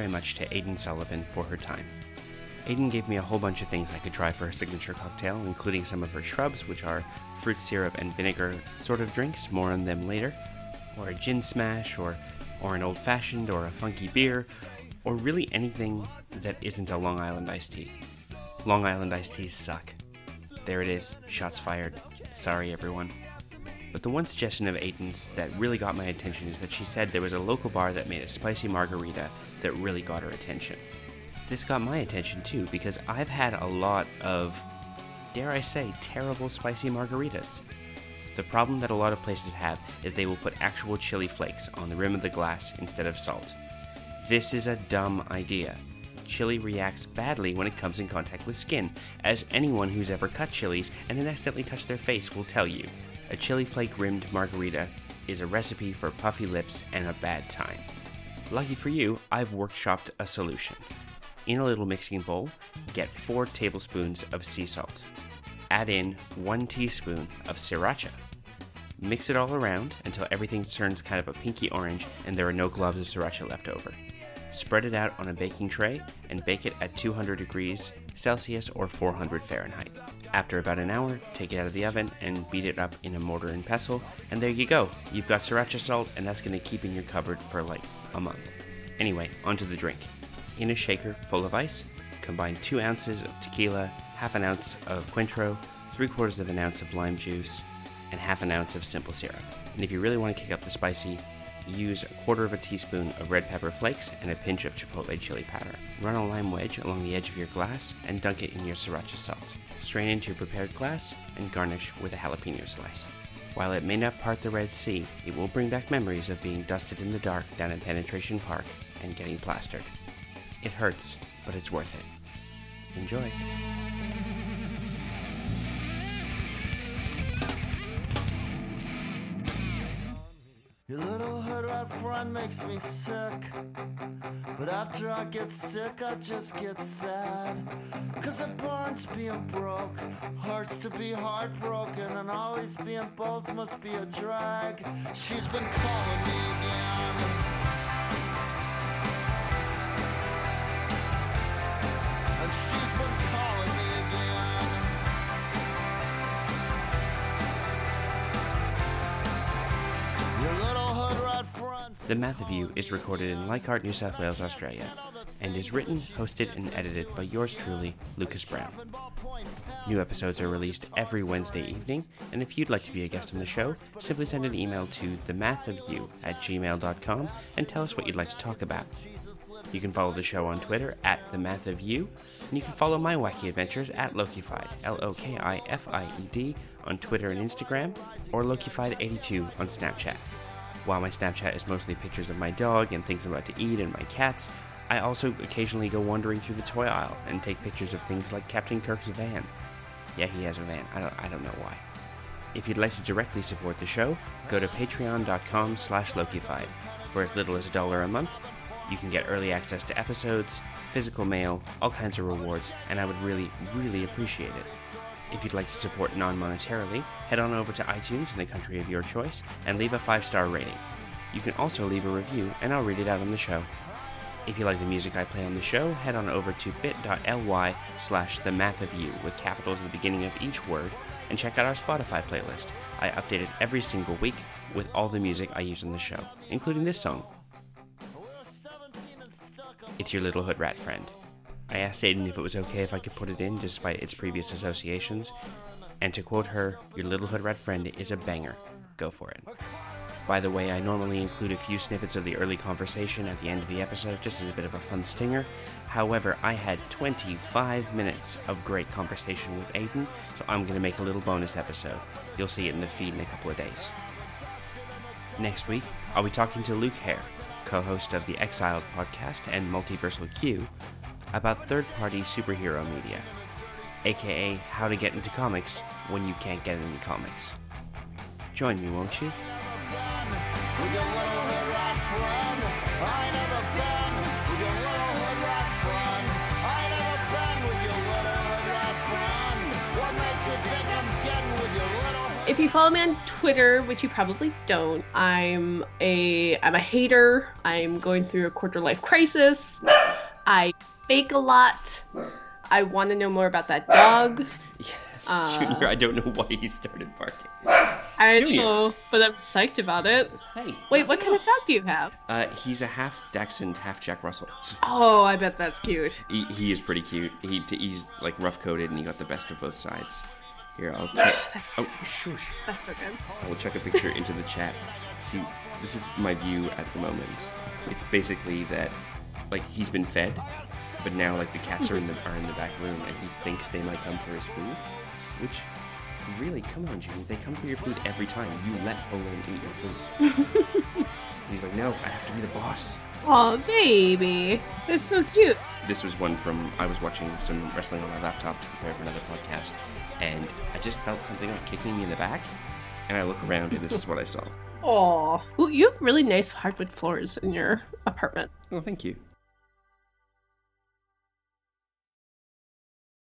A: Very much to Aidan Sullivan for her time. Aidan gave me a whole bunch of things I could try for her signature cocktail, including some of her shrubs, which are fruit syrup and vinegar sort of drinks, more on them later, or a gin smash, or, or an old fashioned, or a funky beer, or really anything that isn't a Long Island iced tea. Long Island iced teas suck. There it is, shots fired. Sorry, everyone. But the one suggestion of Aidan's that really got my attention is that she said there was a local bar that made a spicy margarita that really got her attention. This got my attention too because I've had a lot of, dare I say, terrible spicy margaritas. The problem that a lot of places have is they will put actual chili flakes on the rim of the glass instead of salt. This is a dumb idea. Chili reacts badly when it comes in contact with skin, as anyone who's ever cut chilies and then accidentally touched their face will tell you. A chili flake rimmed margarita is a recipe for puffy lips and a bad time. Lucky for you, I've workshopped a solution. In a little mixing bowl, get 4 tablespoons of sea salt. Add in 1 teaspoon of sriracha. Mix it all around until everything turns kind of a pinky orange and there are no globs of sriracha left over. Spread it out on a baking tray and bake it at 200 degrees Celsius or 400 Fahrenheit. After about an hour, take it out of the oven and beat it up in a mortar and pestle, and there you go. You've got sriracha salt, and that's going to keep in your cupboard for like a month. Anyway, onto the drink. In a shaker full of ice, combine 2 ounces of tequila, half an ounce of Cointreau, 3 quarters of an ounce of lime juice, and half an ounce of simple syrup. And if you really want to kick up the spicy, use a quarter of a teaspoon of red pepper flakes and a pinch of chipotle chili powder. Run a lime wedge along the edge of your glass and dunk it in your sriracha salt. Strain into your prepared glass and garnish with a jalapeno slice. While it may not part the Red Sea, it will bring back memories of being dusted in the dark down at Penetration Park and getting plastered. It hurts, but it's worth it. Enjoy.
D: Your little hood right front makes me sick. But after I get sick, I just get sad. Cause it burns being broke, hurts to be heartbroken, and always being both must be a drag. She's been calling me
A: The Math of You is recorded in Leichhardt, New South Wales, Australia, and is written, hosted, and edited by yours truly, Lucas Brown. New episodes are released every Wednesday evening, and if you'd like to be a guest on the show, simply send an email to themathofyou at gmail.com and tell us what you'd like to talk about. You can follow the show on Twitter at The Math of You, and you can follow my wacky adventures at Lokified, L O K I F I E D, on Twitter and Instagram, or Lokified82 on Snapchat. While my Snapchat is mostly pictures of my dog and things I'm about to eat and my cats, I also occasionally go wandering through the toy aisle and take pictures of things like Captain Kirk's van. Yeah, he has a van. I don't, I don't know why. If you'd like to directly support the show, go to patreon.com slash Lokified. For as little as a dollar a month, You can get early access to episodes, physical mail, all kinds of rewards, and I would really, really appreciate it. If you'd like to support non monetarily, head on over to iTunes in the country of your choice and leave a five star rating. You can also leave a review, and I'll read it out on the show. If you like the music I play on the show, head on over to bit.ly slash the math of you with capitals at the beginning of each word and check out our Spotify playlist. I update it every single week with all the music I use in the show, including this song. It's your little hood rat friend. I asked Aidan if it was okay if I could put it in despite its previous associations, and to quote her, your little hood rat friend is a banger. Go for it. By the way, I normally include a few snippets of the early conversation at the end of the episode just as a bit of a fun stinger. However, I had 25 minutes of great conversation with Aidan, so I'm going to make a little bonus episode. You'll see it in the feed in a couple of days. Next week, I'll be talking to Luke Hare, co host of the Exiled podcast and Multiversal Q, about third party superhero media, aka how to get into comics when you can't get into comics. Join me, won't you?
C: If you follow me on Twitter, which you probably don't, I'm a I'm a hater. I'm going through a quarter life crisis. I bake a lot. I want to know more about that dog.
A: Yes,
C: Uh,
A: Junior, I don't know why he started barking.
C: I don't
A: Junior.
C: know, but I'm psyched about it.
A: Hey.
C: Wait, what kind of dog do you have?
A: Uh, he's a half Dachshund, half Jack Russell.
C: Oh, I bet that's cute.
A: He, he is pretty cute. He, he's like rough coated and he got the best of both sides. Here, I'll check.
C: That's
A: Oh, shush.
C: That's so good.
A: I will check a picture into the chat. See, this is my view at the moment. It's basically that, like, he's been fed, but now like the cats are in the are in the back room, and he thinks they might come for his food. Which, really, come on, Jimmy, they come for your food every time. You let Olin eat your food. he's like, no, I have to be the boss.
C: Oh, baby, that's so cute.
A: This was one from I was watching some wrestling on my laptop to prepare for another podcast, and I just felt something like kicking me in the back, and I look around, and this is what I saw.
C: Oh, you have really nice hardwood floors in your apartment.
A: Oh, thank you.